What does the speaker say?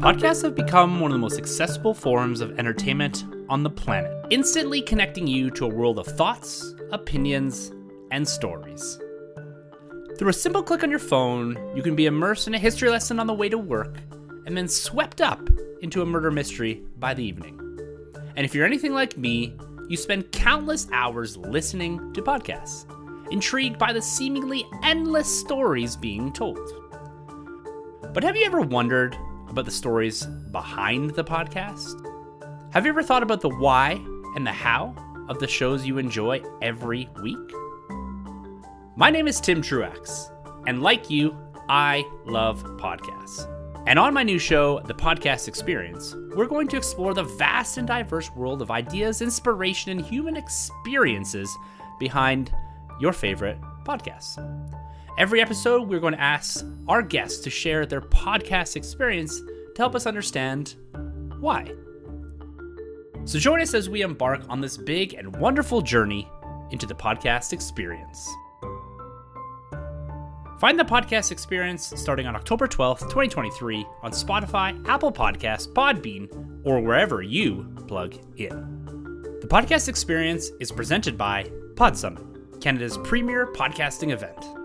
Podcasts have become one of the most accessible forms of entertainment on the planet, instantly connecting you to a world of thoughts, opinions, and stories. Through a simple click on your phone, you can be immersed in a history lesson on the way to work and then swept up into a murder mystery by the evening. And if you're anything like me, you spend countless hours listening to podcasts, intrigued by the seemingly endless stories being told. But have you ever wondered about the stories behind the podcast? Have you ever thought about the why and the how of the shows you enjoy every week? My name is Tim Truax, and like you, I love podcasts. And on my new show, The Podcast Experience, we're going to explore the vast and diverse world of ideas, inspiration, and human experiences behind your favorite podcasts. Every episode, we're going to ask our guests to share their podcast experience to help us understand why. So join us as we embark on this big and wonderful journey into the podcast experience. Find the podcast experience starting on October 12th, 2023 on Spotify, Apple Podcasts, Podbean, or wherever you plug in. The podcast experience is presented by PodSummit, Canada's premier podcasting event.